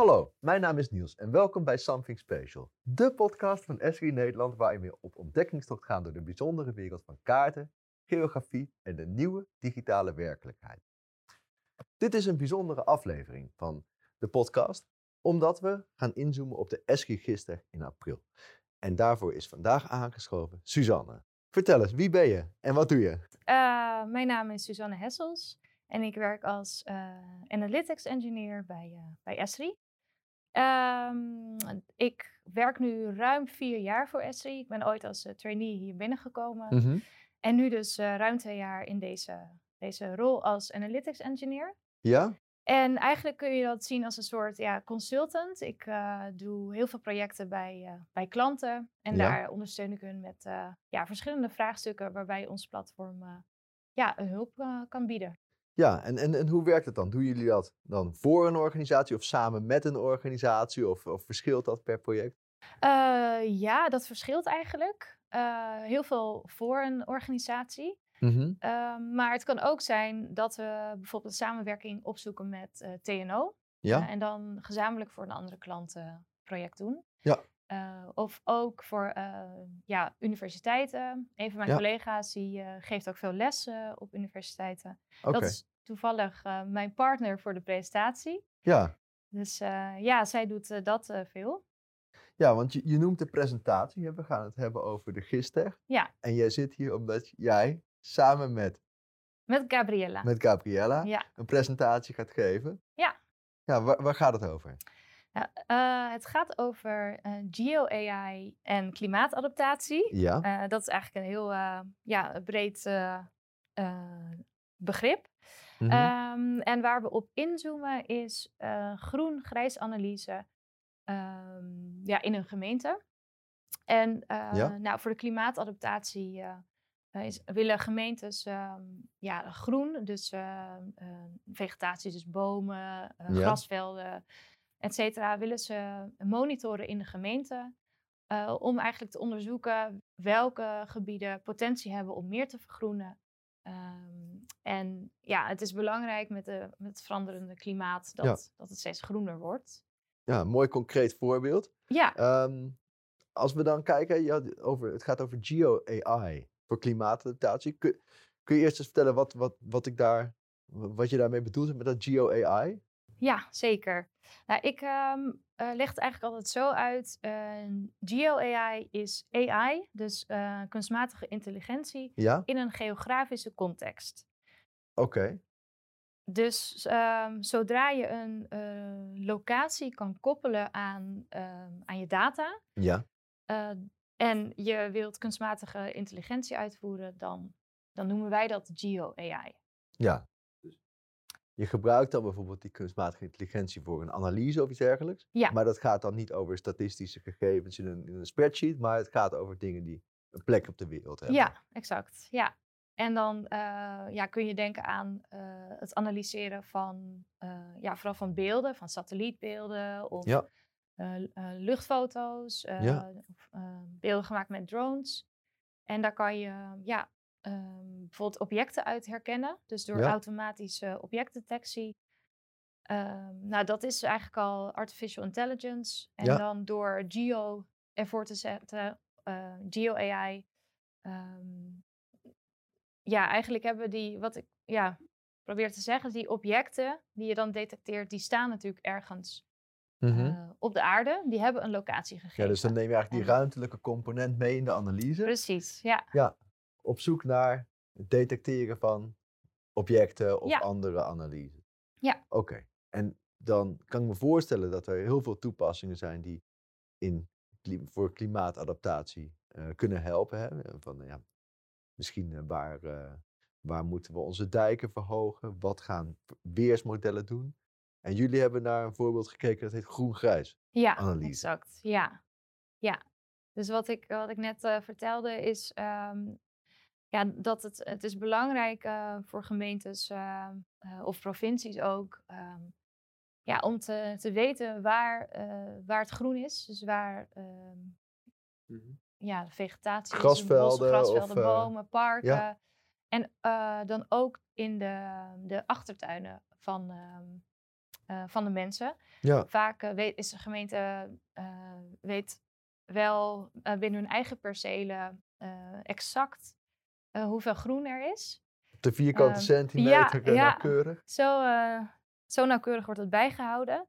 Hallo, mijn naam is Niels en welkom bij Something Special, de podcast van Esri Nederland waarin we op ontdekkingstocht gaan door de bijzondere wereld van kaarten, geografie en de nieuwe digitale werkelijkheid. Dit is een bijzondere aflevering van de podcast, omdat we gaan inzoomen op de Esri Gister in april. En daarvoor is vandaag aangeschoven Suzanne. Vertel eens, wie ben je en wat doe je? Uh, mijn naam is Suzanne Hessels en ik werk als uh, Analytics Engineer bij, uh, bij Esri. Um, ik werk nu ruim vier jaar voor Esri. Ik ben ooit als trainee hier binnengekomen. Mm -hmm. En nu dus ruim twee jaar in deze, deze rol als Analytics Engineer. Ja? En eigenlijk kun je dat zien als een soort ja, consultant. Ik uh, doe heel veel projecten bij, bij klanten. En ja. daar ondersteun ik hun met ja, verschillende vraagstukken waarbij ons platform ja, een hulp kan bieden. Ja, en, en, en hoe werkt het dan? Doen jullie dat dan voor een organisatie of samen met een organisatie? Of, of verschilt dat per project? ja, dat verschilt eigenlijk. heel veel voor een organisatie. Mm -hmm. uh, maar het kan ook zijn dat we bijvoorbeeld een samenwerking opzoeken met TNO. Ja. En dan gezamenlijk voor een andere klant project doen. Ja. of ook voor ja, universiteiten. Een van mijn ja. collega's die geeft ook veel les op universiteiten. Okay. Dat is toevallig mijn partner voor de presentatie. Ja. Dus ja, zij doet dat veel. Ja, want je, je noemt de presentatie. We gaan het hebben over de gister. Ja. En jij zit hier omdat jij samen met? Met Gabriella. Met Gabriella. Ja. Een presentatie gaat geven. Ja. Ja, waar, waar gaat het over? Ja, uh, het gaat over uh, geo-AI en klimaatadaptatie. Ja. Uh, dat is eigenlijk een heel ja, breed begrip. Mm -hmm. um, en waar we op inzoomen is groen-grijs analyse um, ja, in een gemeente. En ja. nou, voor de klimaatadaptatie uh, is, willen gemeentes uh, ja, groen, dus vegetatie, dus bomen, grasvelden, et cetera, willen ze monitoren in de gemeente. om eigenlijk te onderzoeken welke gebieden potentie hebben om meer te vergroenen. Um, en ja, het is belangrijk met, de, met het veranderende klimaat dat, ja. dat het steeds groener wordt. Ja, mooi concreet voorbeeld. Ja. Um, als we dan kijken, ja, over, het gaat over geo-AI voor klimaatadaptatie. Kun, kun je eerst eens vertellen wat, wat, wat, ik daar, wat je daarmee bedoelt met dat geo-AI? Ja, zeker. Nou, ik um, uh, leg het eigenlijk altijd zo uit. Uh, geo-AI is AI, dus uh, kunstmatige intelligentie, ja? in een geografische context. Oké. Okay. Dus um, zodra je een locatie kan koppelen aan, um, aan je data, ja en je wilt kunstmatige intelligentie uitvoeren, dan, dan noemen wij dat geo-AI. Ja, dus je gebruikt dan bijvoorbeeld die kunstmatige intelligentie voor een analyse of iets dergelijks. Ja. Maar dat gaat dan niet over statistische gegevens in een, in een spreadsheet, maar het gaat over dingen die een plek op de wereld hebben. Ja, exact. Ja. En dan uh, ja, kun je denken aan uh, het analyseren van, uh, ja, vooral van beelden, van satellietbeelden of ja. Uh, uh, luchtfoto's, uh, ja. of, beelden gemaakt met drones. En daar kan je ja, um, bijvoorbeeld objecten uit herkennen. Dus door ja. automatische objectdetectie. Um, nou, dat is eigenlijk al artificial intelligence. En ja. dan door geo ervoor te zetten, geo-AI. Um, ja, eigenlijk hebben die, wat ik ja, probeer te zeggen, die objecten die je dan detecteert, die staan natuurlijk ergens Mm -hmm. uh, op de aarde, die hebben een locatie gegeven. Ja, dus dan neem je eigenlijk die ruimtelijke component mee in de analyse. Precies, ja. Ja, op zoek naar het detecteren van objecten of ja. andere analyses. Ja. Oké, okay. en dan kan ik me voorstellen dat er heel veel toepassingen zijn die in, voor klimaatadaptatie uh, kunnen helpen. Hè? Van, ja, misschien uh, waar, waar moeten we onze dijken verhogen? Wat gaan weersmodellen doen? En jullie hebben naar een voorbeeld gekeken dat heet groen-grijs ja, analyse. exact. Ja, ja. Dus wat ik, wat ik net uh, vertelde is um, ja, dat het, het is belangrijk uh, voor gemeentes uh, of provincies ook um, ja, om te, te weten waar, waar het groen is. Dus waar um, mm -hmm. Ja, vegetatie grasvelden, grasvelden, of, bomen, parken. Ja. En dan ook in de, de achtertuinen van van de mensen. Ja. Vaak weet, is de gemeente weet wel binnen hun eigen percelen exact hoeveel groen er is. De vierkante ehm, centimeter ja, nauwkeurig? Zo, zo nauwkeurig wordt het bijgehouden.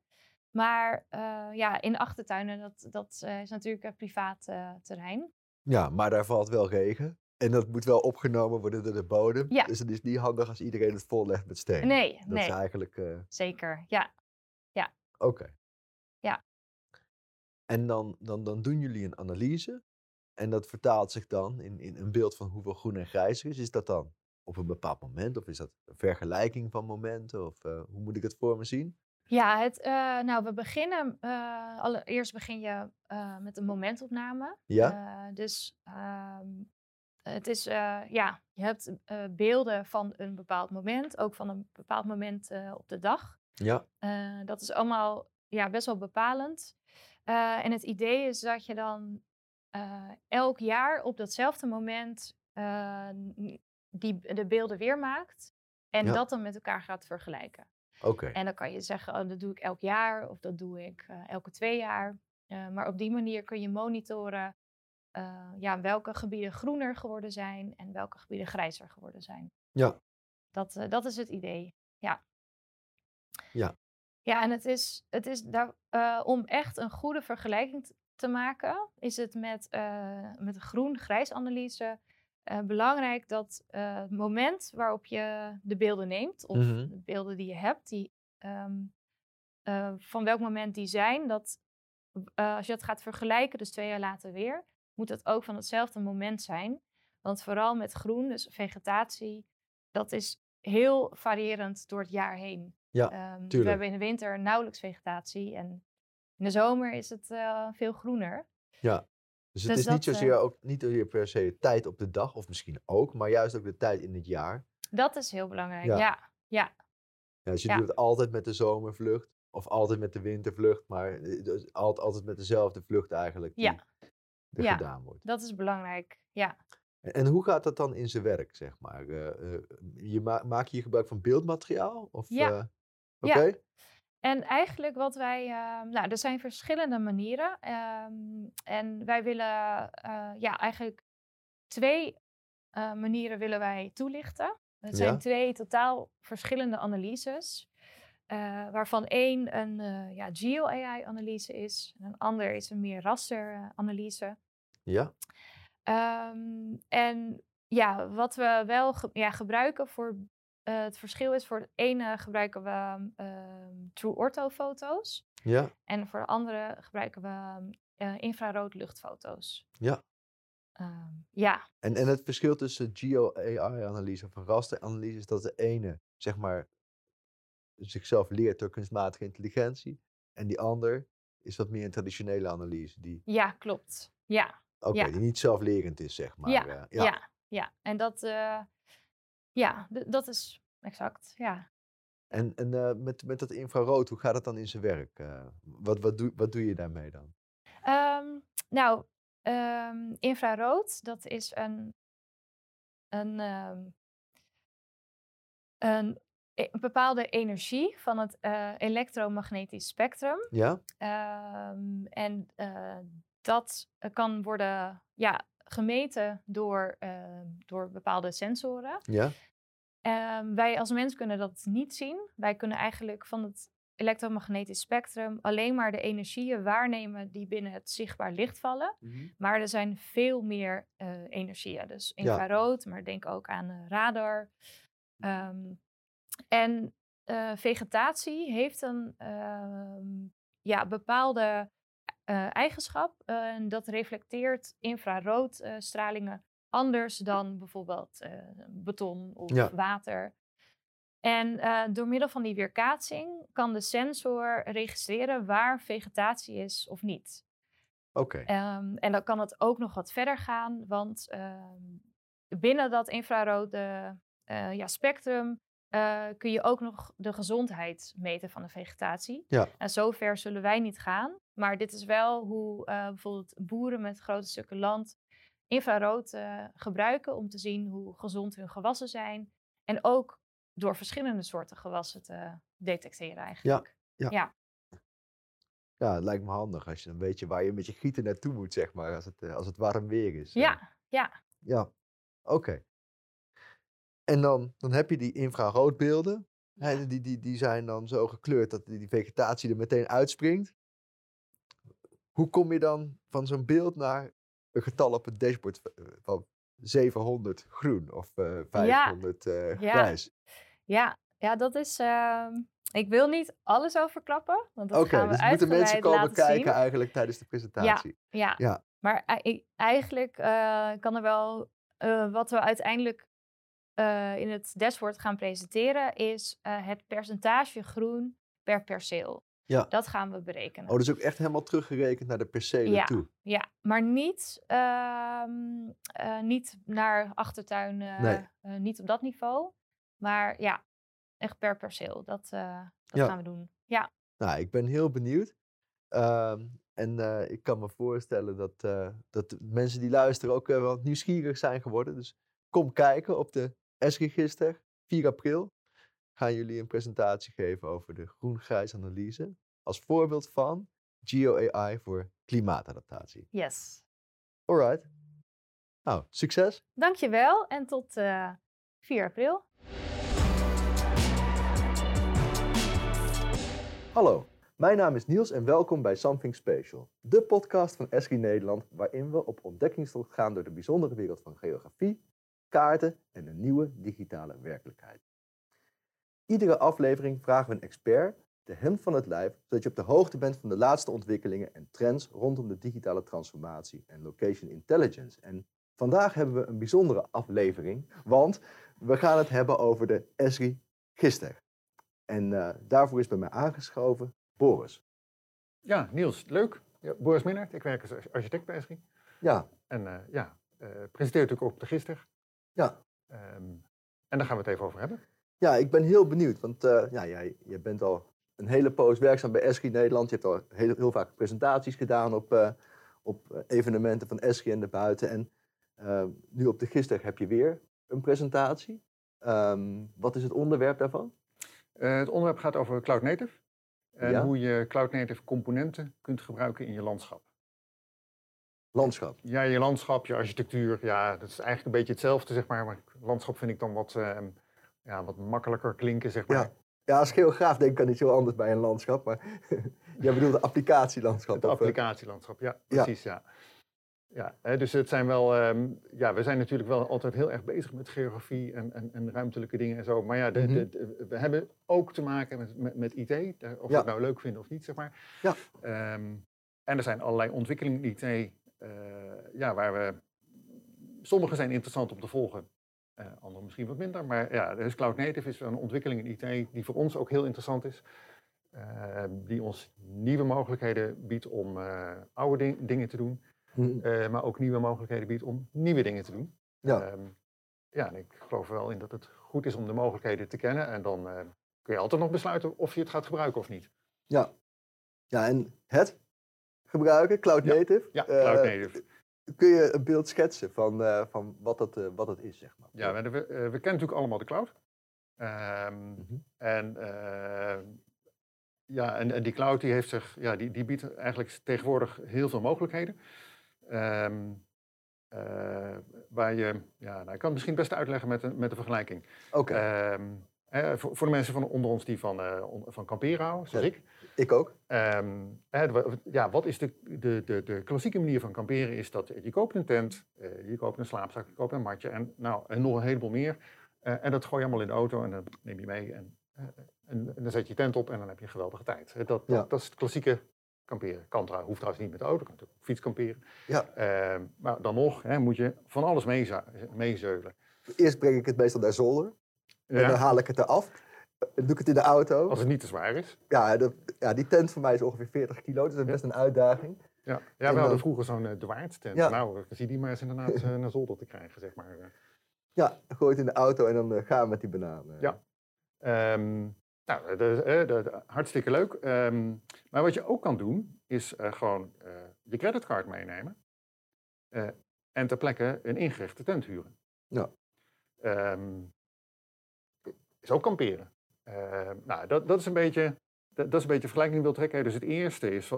Maar ja, in achtertuinen, dat, dat is natuurlijk een privaat terrein. Ja, maar daar valt wel regen. En dat moet wel opgenomen worden door de bodem. Ja. Dus het is niet handig als iedereen het vollegt met steen. Nee, dat nee. is eigenlijk... Zeker, ja. ja. Oké. Ja. En dan, dan, dan doen jullie een analyse. En dat vertaalt zich dan in, in een beeld van hoeveel groen en grijs er is. Is dat dan op een bepaald moment? Of is dat een vergelijking van momenten? Of hoe moet ik het voor me zien? Ja, het, uh, nou, we beginnen. Uh, allereerst begin je uh, met een momentopname. Ja. dus ehm, het is, ja, je hebt beelden van een bepaald moment, ook van een bepaald moment op de dag. Ja. dat is allemaal ja, best wel bepalend. en het idee is dat je dan elk jaar op datzelfde moment die, de beelden weer maakt en Ja. dat dan met elkaar gaat vergelijken. Oké. En dan kan je zeggen, oh, dat doe ik elk jaar of dat doe ik eh, elke twee jaar. Eh, maar op die manier kun je monitoren eh, ja, welke gebieden groener geworden zijn en welke gebieden grijzer geworden zijn. Ja. Dat, dat is het idee, ja. Ja. Ja, en het is, het is daar, om echt een goede vergelijking te maken, is het met, met een groen-grijs analyse eh, belangrijk dat eh, het moment waarop je de beelden neemt, of Mhm. de beelden die je hebt, die, ehm, eh, van welk moment die zijn, dat als je dat gaat vergelijken, dus twee jaar later weer, moet het ook van hetzelfde moment zijn. Want vooral met groen, dus vegetatie, dat is heel variërend door het jaar heen. Ja, Ehm, we hebben in de winter nauwelijks vegetatie en in de zomer is het veel groener. Ja. Dus het Dus is niet dat, zozeer ook niet zozeer per se de tijd op de dag, of misschien ook, maar juist ook de tijd in het jaar. Dat is heel belangrijk, Ja. ja. ja. Ja, dus je Ja. doet het altijd met de zomervlucht, of altijd met de wintervlucht, maar eh, dus altijd, altijd met dezelfde vlucht eigenlijk die Ja. er Ja. gedaan wordt. Dat is belangrijk, ja. En, en hoe gaat dat dan in zijn werk, zeg maar? Eh, je ma maak je gebruik van beeldmateriaal? Of, Ja. Ja. Oké? En eigenlijk wat wij, ehm, nou, er zijn verschillende manieren. ehm, en wij willen eh, ja, eigenlijk twee eh, manieren willen wij toelichten. Het zijn twee totaal verschillende analyses. eh, waarvan één een ja, geo-AI-analyse is. En een ander is een meer raster-analyse. Ja? Ehm, en ja, wat we wel ge- ja, gebruiken voor eh, het verschil is voor het ene gebruiken we ehm, true ortho-foto's Ja? en voor de andere gebruiken we eh, infrarood luchtfoto's. Ja. Ehm, ja, En, en het verschil tussen geo-AI-analyse of een rasteranalyse is dat de ene, zeg maar, zichzelf leert door kunstmatige intelligentie. En die ander is wat meer een traditionele analyse, die, ja, klopt. Ja, oké, Ja. die niet zelflerend is, zeg maar. ja, eh, ja, ja, En dat, ja, dat is exact. Ja. En, en eh, met, met dat infrarood, hoe gaat het dan in zijn werk? Eh, wat, wat, doe, wat doe je daarmee dan? Ehm, nou, ehm, infrarood, dat is een, een, ehm, een, een bepaalde energie van het eh, elektromagnetisch spectrum. Ja? En dat kan worden ja, gemeten door, door bepaalde sensoren. Ja? Ehm, wij als mens kunnen dat niet zien. Wij kunnen eigenlijk van het elektromagnetisch spectrum alleen maar de energieën waarnemen die binnen het zichtbaar licht vallen. Maar er zijn veel meer eh, energieën. Dus Ja. infrarood, maar denk ook aan eh, radar. Ehm, en eh, vegetatie heeft een ehm, ja, bepaalde eigenschap. en dat reflecteert infraroodstralingen anders dan bijvoorbeeld eh, beton of Ja. water. En eh, door middel van die weerkaatsing kan de sensor registreren waar vegetatie is of niet. Oké. Ehm, en dan kan het ook nog wat verder gaan, want ehm, binnen dat infrarode eh, ja, spectrum kun je ook nog de gezondheid meten van de vegetatie. Ja. En zover zullen wij niet gaan, maar dit is wel hoe bijvoorbeeld boeren met grote stukken land infrarood eh, gebruiken om te zien hoe gezond hun gewassen zijn. En ook door verschillende soorten gewassen te detecteren eigenlijk. Ja. Ja. Ja, het lijkt me handig als je dan weet je waar je met je gieten naartoe moet, zeg maar, als het, eh, als het warm weer is. eh. Ja, ja. Ja, oké. En dan, dan heb je die infraroodbeelden. Hè, die, die, die zijn dan zo gekleurd dat die vegetatie er meteen uitspringt. Hoe kom je dan van zo'n beeld naar een getal op het dashboard eh, van 700 groen of eh 500 eh, Ja. grijs? Ja, ja, dat is. ehm, ik wil niet alles over verklappen, want dat gaan we dus moeten mensen komen kijken zien. eigenlijk tijdens de presentatie. Ja, Ja. maar ik- eigenlijk kan er wel. wat we uiteindelijk in het dashboard gaan presenteren, is het percentage groen per perceel. Ja. Dat gaan we berekenen. Oh, dus ook echt helemaal teruggerekend naar de percelen Ja. toe. Ja, maar niet, ehm, eh, niet naar achtertuin, eh, Nee. eh, niet op dat niveau. Maar ja, echt per perceel. Dat, dat Ja. gaan we doen. Ja, Nou, ik ben heel benieuwd. Ehm, en ik kan me voorstellen dat, dat mensen die luisteren ook eh, wat nieuwsgierig zijn geworden. Dus kom kijken op de S-register. 4 april gaan jullie een presentatie geven over de groen-grijs analyse. Als voorbeeld van GeoAI voor klimaatadaptatie. yes. Alright. Nou, succes. Dankjewel en tot eh 4 april. Hallo, mijn naam is Niels en welkom bij Something Special, de podcast van Esri Nederland, waarin we op ontdekkingstocht gaan door de bijzondere wereld van geografie, kaarten en een nieuwe digitale werkelijkheid. Iedere aflevering vragen we een expert de hemd van het lijf, zodat je op de hoogte bent van de laatste ontwikkelingen en trends rondom de digitale transformatie en location intelligence. En vandaag hebben we een bijzondere aflevering, want we gaan het hebben over de Esri Gister. En eh, daarvoor is bij mij aangeschoven Boris. Ja, Niels, leuk. Ja, Boris Minnaert, ik werk als architect bij Esri. Ja, En eh, ja, eh presenteer natuurlijk ook op de gister. ja. Ehm, en daar gaan we het even over hebben. Ja, ik ben heel benieuwd, want eh, ja, jij, jij bent al een hele poos werkzaam bij Esri Nederland. Je hebt al heel, heel vaak presentaties gedaan op, eh, op evenementen van Esri en daarbuiten. En eh, nu op de Gister heb je weer een presentatie. Ehm, wat is het onderwerp daarvan? Het onderwerp gaat over Cloud Native. En Ja. hoe je Cloud Native componenten kunt gebruiken in je landschap. Landschap. Ja, je landschap, je architectuur, ja, dat is eigenlijk een beetje hetzelfde, zeg maar. Maar landschap vind ik dan wat, ja, wat makkelijker klinken, zeg maar. Ja. Ja, als geograaf denk ik aan iets heel anders bij een landschap, maar jij bedoelt de applicatielandschap. Het of, eh, applicatielandschap, ja, precies, ja. ja. dus het zijn wel, ehm, ja, we zijn natuurlijk wel altijd heel erg bezig met geografie en, en, en ruimtelijke dingen en zo. Maar ja, de, Mhm. de, de- we hebben ook te maken met, met, met IT, of we Ja. het nou leuk vinden of niet, zeg maar. Ja. Ehm, en er zijn allerlei ontwikkelingen in IT, eh, ja, waar we, sommige zijn interessant om te volgen. Andere misschien wat minder, maar ja, dus Cloud Native is een ontwikkeling in IT die voor ons ook heel interessant is. eh, die ons nieuwe mogelijkheden biedt om eh, oude ding- dingen te doen, Mhm. eh, maar ook nieuwe mogelijkheden biedt om nieuwe dingen te doen. Ja. Ehm, ja, en ik geloof er wel in dat het goed is om de mogelijkheden te kennen en dan kun je altijd nog besluiten of je het gaat gebruiken of niet. Ja. ja, en het gebruiken, Cloud Ja. Native. Ja, eh, Cloud Native. Kun je een beeld schetsen van, eh, van wat, dat, eh, wat dat is, zeg maar? Ja, we, we, eh, kennen natuurlijk allemaal de cloud. Ehm, Mhm. En, ja, en, en die cloud die heeft zich, ja, die, die biedt eigenlijk tegenwoordig heel veel mogelijkheden. Ehm, eh, waar je, ja, nou, ik kan het misschien best uitleggen met een, met een vergelijking. Oké, Ehm, voor, voor de mensen van onder ons die van, on- van kamperen houden, zoals Ja. ik. Ik ook. Ehm, ja, wat is de, de, de, de klassieke manier van kamperen? Is dat je koopt een tent, eh, je koopt een slaapzak, je koopt een matje en, nou, en nog een heleboel meer. Eh, en dat gooi je allemaal in de auto en dan neem je mee. En, eh, en, en dan zet je je tent op en dan heb je een geweldige tijd. Eh, Dat, dat, Ja. dat is het klassieke kamperen. Kan hoeft trouwens niet met de auto, kan natuurlijk fiets kamperen. Ja. Ehm, maar dan nog hè, moet je van alles meezeulen. Eerst breng ik het meestal naar zolder. En dan haal ik het eraf. Dan doe ik het in de auto. als het niet te zwaar is. Ja, ja, die tent voor mij is ongeveer 40 kilo, dus dat is best een uitdaging. Ja, ja En we hadden dan- vroeger zo'n uh, dwaardtent. Ja. Nou, eh, zie die maar eens inderdaad eh, naar zolder te krijgen, zeg maar. Ja, gooi het in de auto en dan eh, gaan we met die bananen. Ja. Ehm, nou, dat is eh, hartstikke leuk. Ehm, maar wat je ook kan doen, is eh, gewoon eh, je creditcard meenemen. eh, en ter plekke een ingerichte tent huren. Ja. Ehm, is ook kamperen. Ehm, nou, dat, dat is een beetje dat, is een beetje vergelijking wil trekken. Dus het eerste is,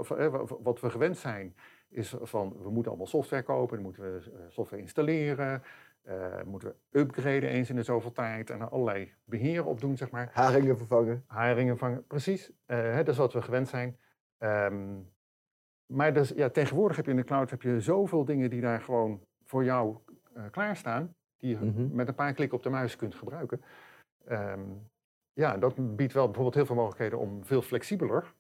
wat we gewend zijn, is van we moeten allemaal software kopen, dan moeten we software installeren, uh, moeten we upgraden eens in de zoveel tijd en er allerlei beheer op doen, zeg maar. Haringen vervangen. Haringen vervangen, precies. Uh, dat is wat we gewend zijn. Um, maar dus, ja, tegenwoordig heb je in de cloud heb je zoveel dingen die daar gewoon voor jou uh, klaarstaan, die je mhm. met een paar klikken op de muis kunt gebruiken. Um, ja, dat biedt wel bijvoorbeeld heel veel mogelijkheden om veel flexibeler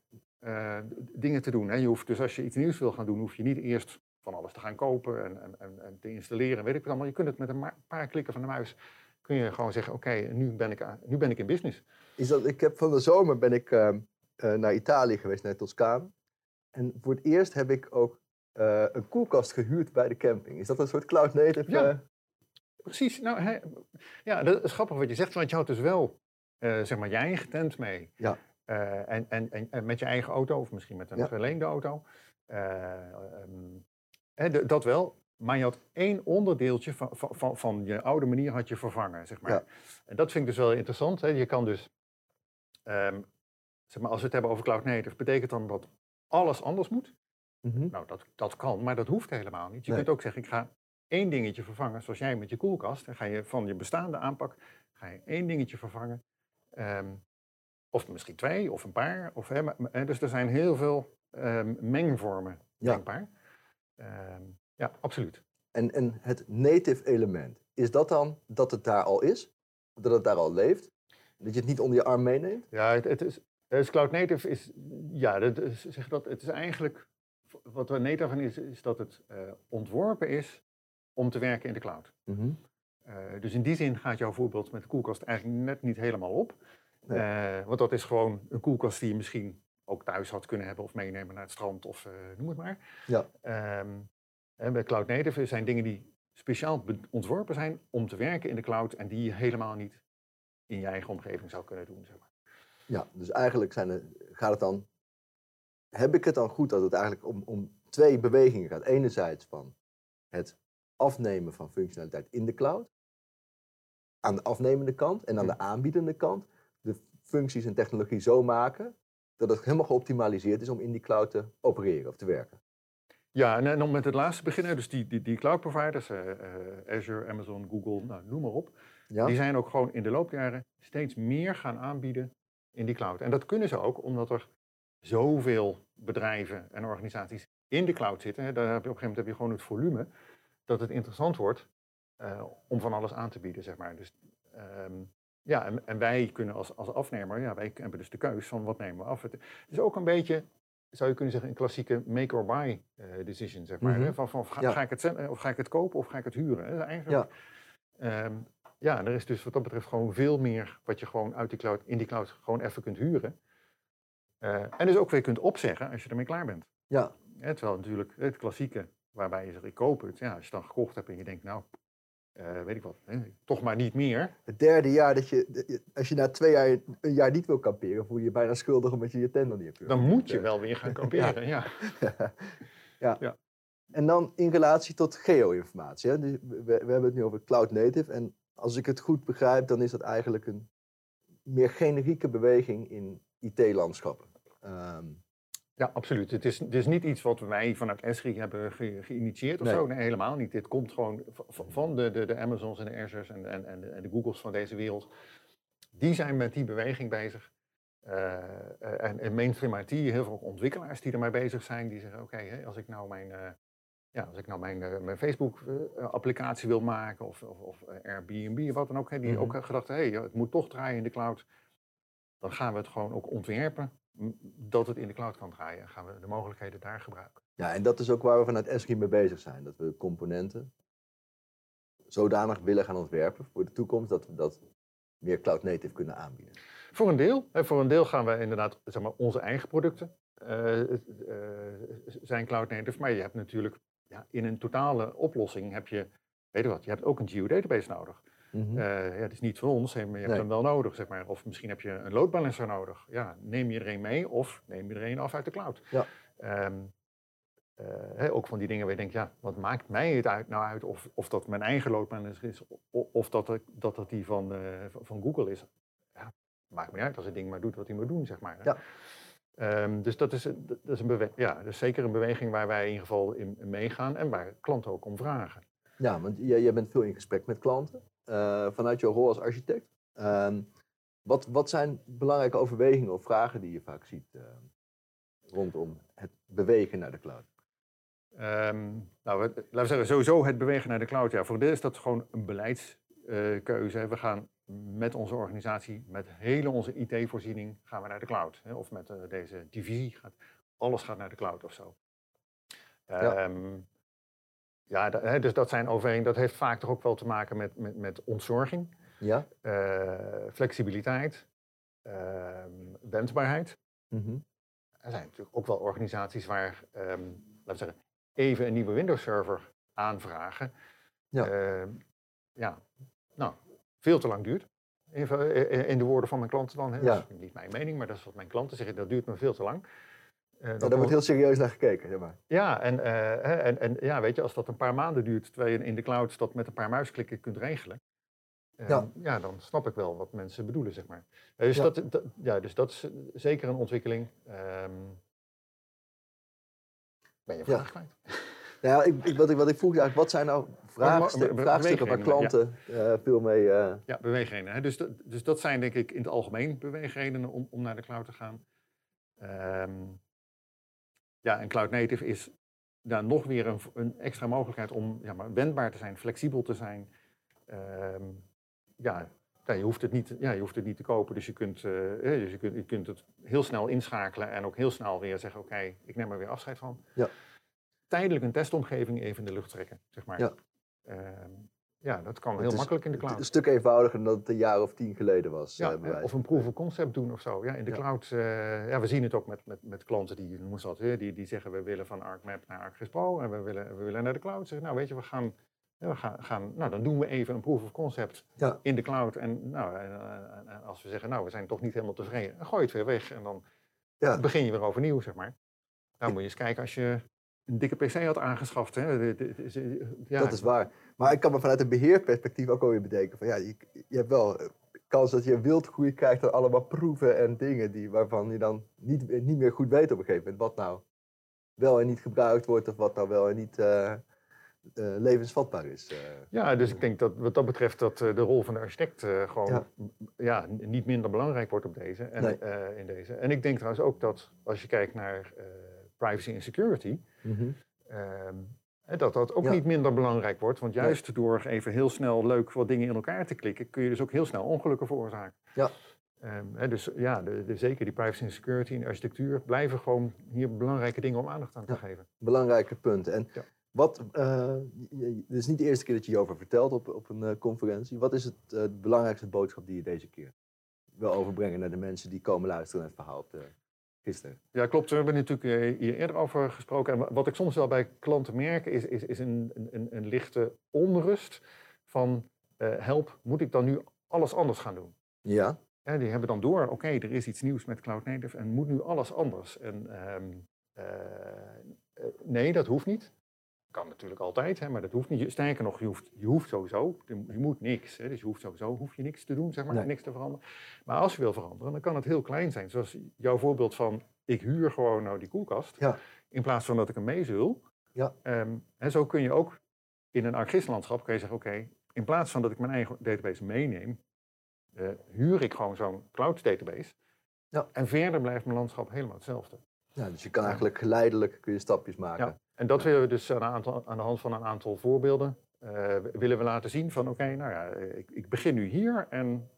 dingen te doen. Hè. Je hoeft dus als je iets nieuws wil gaan doen, hoef je niet eerst van alles te gaan kopen en, en, en, te installeren, weet ik wat allemaal. Je kunt het met een paar klikken van de muis, kun je gewoon zeggen, oké, nu, ben ik, nu ben ik in business. Is dat, ik heb van de zomer ben ik uh, naar Italië geweest, naar Toscane. En voor het eerst heb ik ook uh, een koelkast gehuurd bij de camping. Is dat een soort cloud native? Ja, precies. Nou, ja, dat is grappig wat je zegt, want je houdt dus wel zeg maar je eigen tent mee. Ja. En, en, en, met je eigen auto, of misschien met een ja. geleende auto. Um, dat wel, maar je had één onderdeeltje van, van, van je oude manier had je vervangen, zeg maar. Ja. En dat vind ik dus wel interessant. Hè. Je kan dus, ehm, zeg maar, als we het hebben over cloud native, betekent dan dat alles anders moet? Mhm. Nou, dat, dat kan, maar dat hoeft helemaal niet. Je kunt ook zeggen, ik ga één dingetje vervangen, zoals jij met je koelkast. Dan ga je van je bestaande aanpak, ga je één dingetje vervangen. Um, of misschien twee, of een paar. Of, hè, dus er zijn heel veel um, mengvormen denkbaar. Ehm, ja, absoluut. En, en het native element, is dat dan dat het daar al is? Dat het daar al leeft? Dat je het niet onder je arm meeneemt? Ja, het, het is, het cloud native is, ja, dat, zeg dat, het is eigenlijk, wat er native van is, is dat het uh, ontworpen is om te werken in de cloud. Mm dus in die zin gaat jouw voorbeeld met de koelkast eigenlijk net niet helemaal op. Uh, want dat is gewoon een koelkast die je misschien ook thuis had kunnen hebben of meenemen naar het strand of uh, noem het maar. Ja. Um, en bij Cloud Native zijn dingen die speciaal ontworpen zijn om te werken in de cloud en die je helemaal niet in je eigen omgeving zou kunnen doen. Zeg maar. Ja, dus eigenlijk zijn er, gaat het dan, heb ik het dan goed dat het eigenlijk om, om twee bewegingen gaat. Enerzijds van het afnemen van functionaliteit in de cloud, aan de afnemende kant en aan de aanbiedende kant de functies en technologie zo maken dat het helemaal geoptimaliseerd is om in die cloud te opereren of te werken. Ja, en, om met het laatste beginnen, dus die, die, die cloud providers, uh, Azure, Amazon, Google, nou, noem maar op, die zijn ook gewoon in de loop der jaren steeds meer gaan aanbieden in die cloud. En dat kunnen ze ook omdat er zoveel bedrijven en organisaties in de cloud zitten. Hè, daar heb je op een gegeven moment heb je gewoon het volume dat het interessant wordt uh, om van alles aan te bieden, zeg maar. Dus um, ja, en, en, wij kunnen als, als afnemer, ja, wij hebben dus de keus van wat nemen we af. Het is ook een beetje, zou je kunnen zeggen, een klassieke make or buy uh, decision, zeg maar. Mm Van, van ga, ga, ik het, of ga ik het kopen of ga ik het huren? Eigenlijk, ja. Um, ja, er is dus wat dat betreft gewoon veel meer wat je gewoon uit die cloud, in die cloud gewoon even kunt huren. Uh, en dus ook weer kunt opzeggen als je ermee klaar bent. Ja. ja terwijl natuurlijk het klassieke, waarbij je zegt ik koop het. Ja, als je het dan gekocht hebt en je denkt nou, uh, weet ik wat, hè, toch maar niet meer. Het derde jaar dat je, als je na twee jaar een jaar niet wil kamperen, voel je je bijna schuldig omdat je je tent nog niet hebt. Dan moet je wel weer gaan kamperen, ja. ja. ja. En dan in relatie tot geo-informatie. Dus we, we, hebben het nu over cloud native. En als ik het goed begrijp, dan is dat eigenlijk een meer generieke beweging in IT-landschappen. Um, ja, absoluut. Het is, het is niet iets wat wij vanuit Esri hebben geïnitieerd of zo. Nee, helemaal niet. Dit komt gewoon van de, de, de Amazons en de Azure's en, en, en, de, en de Googles van deze wereld. Die zijn met die beweging bezig. Uh, en, en mainstream IT, heel veel ontwikkelaars die ermee bezig zijn, die zeggen, oké, als ik nou mijn, uh, ja, als ik nou mijn, uh, mijn Facebook-applicatie wil maken, of, of, of Airbnb, wat dan ook, hè, die mm -hmm. ook gedacht, hé, hey, het moet toch draaien in de cloud, dan gaan we het gewoon ook ontwerpen dat het in de cloud kan draaien. Gaan we de mogelijkheden daar gebruiken. Ja, en dat is ook waar we vanuit Esri mee bezig zijn. Dat we componenten zodanig willen gaan ontwerpen voor de toekomst dat we dat meer cloud native kunnen aanbieden. Voor een deel. Voor een deel gaan we inderdaad zeg maar, onze eigen producten uh, uh, zijn cloud native. Maar je hebt natuurlijk ja, in een totale oplossing heb je, weet je wat, je hebt ook een geodatabase nodig. Mm ja, het is niet van ons, maar je hebt hem wel nodig, zeg maar. Of misschien heb je een load balancer nodig. Ja, neem iedereen mee of neem iedereen af uit de cloud. Ja. Um, uh, ook van die dingen waar je denkt, ja, wat maakt mij het uit, nou uit of, of dat mijn eigen load balancer is of, of dat, dat dat die van, uh, van Google is. Ja, maakt me uit als het ding maar doet wat hij moet doen, zeg maar. Ja. Ehm, dus dat is, dat is, een ja, dat is zeker een beweging waar wij in ieder geval in, meegaan en waar klanten ook om vragen. Ja, want jij, bent veel in gesprek met klanten uh, vanuit jouw rol als architect. Ehm, wat, wat zijn belangrijke overwegingen of vragen die je vaak ziet uh, rondom het bewegen naar de cloud? Um, nou, laten we zeggen, sowieso het bewegen naar de cloud. Ja, voor dit is dat gewoon een beleidskeuze. we gaan met onze organisatie, met hele onze IT-voorziening, gaan we naar de cloud. Hè? Of met uh, deze divisie, gaat, alles gaat naar de cloud of zo. Um, ja, hè, dus dat zijn overwegingen. Dat heeft vaak toch ook wel te maken met, met, met ontzorging, ja. Uh, flexibiliteit, uh, wendbaarheid. Mm -hmm. Er zijn natuurlijk ook wel organisaties waar, um, laten we zeggen, even een nieuwe Windows server aanvragen. Ja. Uh, ja, nou, veel te lang duurt. Even in de woorden van mijn klanten dan. Hè. Ja. Dat is niet mijn mening, maar dat is wat mijn klanten zeggen. Dat duurt me veel te lang. Uh, ja, daar wordt heel serieus naar gekeken. Zeg maar. Ja, en, uh, en, en ja, weet je, als dat een paar maanden duurt, terwijl je in de cloud dat met een paar muisklikken kunt regelen, uh, ja. ja. dan snap ik wel wat mensen bedoelen, zeg maar. dus, ja. Dat, dat, ja, dus dat is zeker een ontwikkeling. Um, ben je vraag kwijt? Nou ik, wat, ik, wat ik vroeg eigenlijk, wat zijn nou vraagstukken, vraagstukken waar klanten ja. veel mee... Ja, beweegredenen. Hè? Dus, dus dat zijn denk ik in het algemeen beweegredenen om, om naar de cloud te gaan. Um, ja, en Cloud Native is daar nog weer een, een, extra mogelijkheid om ja, maar wendbaar te zijn, flexibel te zijn. Um, ja, ja, je, hoeft het niet, ja, je hoeft het niet te kopen, dus je kunt, uh, dus je kunt, je kunt het heel snel inschakelen en ook heel snel weer zeggen, oké, ik neem er weer afscheid van. Ja tijdelijk een testomgeving even in de lucht trekken, zeg maar. Ja. Uh, ja, dat kan heel makkelijk in de cloud. een stuk eenvoudiger dan dat het een jaar of tien geleden was. Ja, uh, of een proof of concept doen of zo. Ja, in de cloud, uh, ja, we zien het ook met, met, met klanten die, noemen ze dat, die, die zeggen we willen van ArcMap naar ArcGIS Pro en we willen, we willen naar de cloud. Zeggen, nou weet je, we gaan, we gaan, gaan, nou dan doen we even een proof of concept ja. in de cloud. En nou, en, als we zeggen, nou we zijn toch niet helemaal tevreden, dan gooi je het weer weg en dan begin je weer overnieuw, zeg maar. Nou moet je eens kijken als je een dikke PC had aangeschaft. Hè. Ja. Dat is waar. Maar ik kan me vanuit een beheerperspectief ook alweer bedenken van ja, je, je hebt wel eh, kans dat je wildgroei krijgt aan allemaal proeven en dingen die, waarvan je dan niet, niet meer goed weet op een gegeven moment wat nou wel en niet gebruikt wordt of wat nou wel en niet uh, uh, levensvatbaar is. Ja, dus ik denk dat wat dat betreft dat de rol van de architect gewoon ja. niet minder belangrijk wordt op deze, en, nee. in deze. En ik denk trouwens ook dat als je kijkt naar privacy en security, mm dat dat ook niet minder belangrijk wordt. Want juist door even heel snel leuk wat dingen in elkaar te klikken, kun je dus ook heel snel ongelukken veroorzaken. Ja. Um, dus ja, de, de, zeker die privacy en security en architectuur blijven gewoon hier belangrijke dingen om aandacht aan te geven. Belangrijke punten. En wat, uh, dit is niet de eerste keer dat je hierover vertelt op, op een uh, conferentie. Wat is het uh, belangrijkste boodschap die je deze keer wil overbrengen naar de mensen die komen luisteren naar het verhaal op de gisteren. Ja, klopt. We hebben natuurlijk eh, hier eerder over gesproken. En wat ik soms wel bij klanten merk, is, is, is een, een, een lichte onrust van uh, help, moet ik dan nu alles anders gaan doen? Ja. ja die hebben dan door, oké, er is iets nieuws met Cloud Native en moet nu alles anders. En um, uh, nee, dat hoeft niet. Kan natuurlijk altijd, hè, maar dat hoeft niet. Sterker nog, je hoeft, je hoeft sowieso, je moet niks. Hè, dus je hoeft sowieso hoef je niks te doen, zeg maar, niks te veranderen. Maar als je wil veranderen, dan kan het heel klein zijn. Zoals jouw voorbeeld van, ik huur gewoon nou die koelkast, ja. in plaats van dat ik hem meezul. Ja. Um, en zo kun je ook in een ArcGIS-landschap kun je zeggen, oké, in plaats van dat ik mijn eigen database meeneem, uh, huur ik gewoon zo'n cloud database. Ja. En verder blijft mijn landschap helemaal hetzelfde. Ja, dus je kan eigenlijk geleidelijk kun je stapjes maken. Ja. En dat willen we dus aan, aantal, aan, de hand van een aantal voorbeelden uh, willen we laten zien van oké, nou ja, ik, ik, begin nu hier en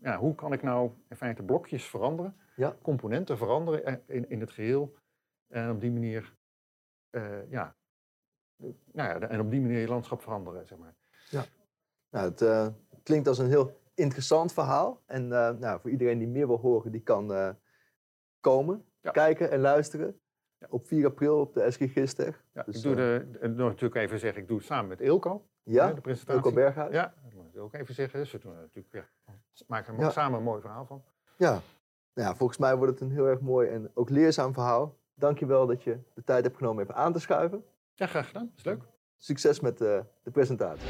ja, hoe kan ik nou in feite blokjes veranderen, ja. componenten veranderen in, in het geheel en op die manier, uh, ja, nou ja, en op die manier je landschap veranderen, zeg maar. Ja, nou, het uh, klinkt als een heel interessant verhaal en nou, voor iedereen die meer wil horen, die kan komen, ja. kijken en luisteren. Op 4 april op de SG Gister. Ja, dus, ik doe de, nog natuurlijk even zeggen, ik doe het samen met Ilko. Ja, de presentatie. Ilko Berghuis. Ja, dat moet ik ook even zeggen. Ze doen natuurlijk, ja, maken er samen een mooi verhaal van. Ja. Nou ja, volgens mij wordt het een heel erg mooi en ook leerzaam verhaal. Dankjewel dat je de tijd hebt genomen even aan te schuiven. Ja, graag gedaan. Dat is leuk. Succes met de, de presentatie.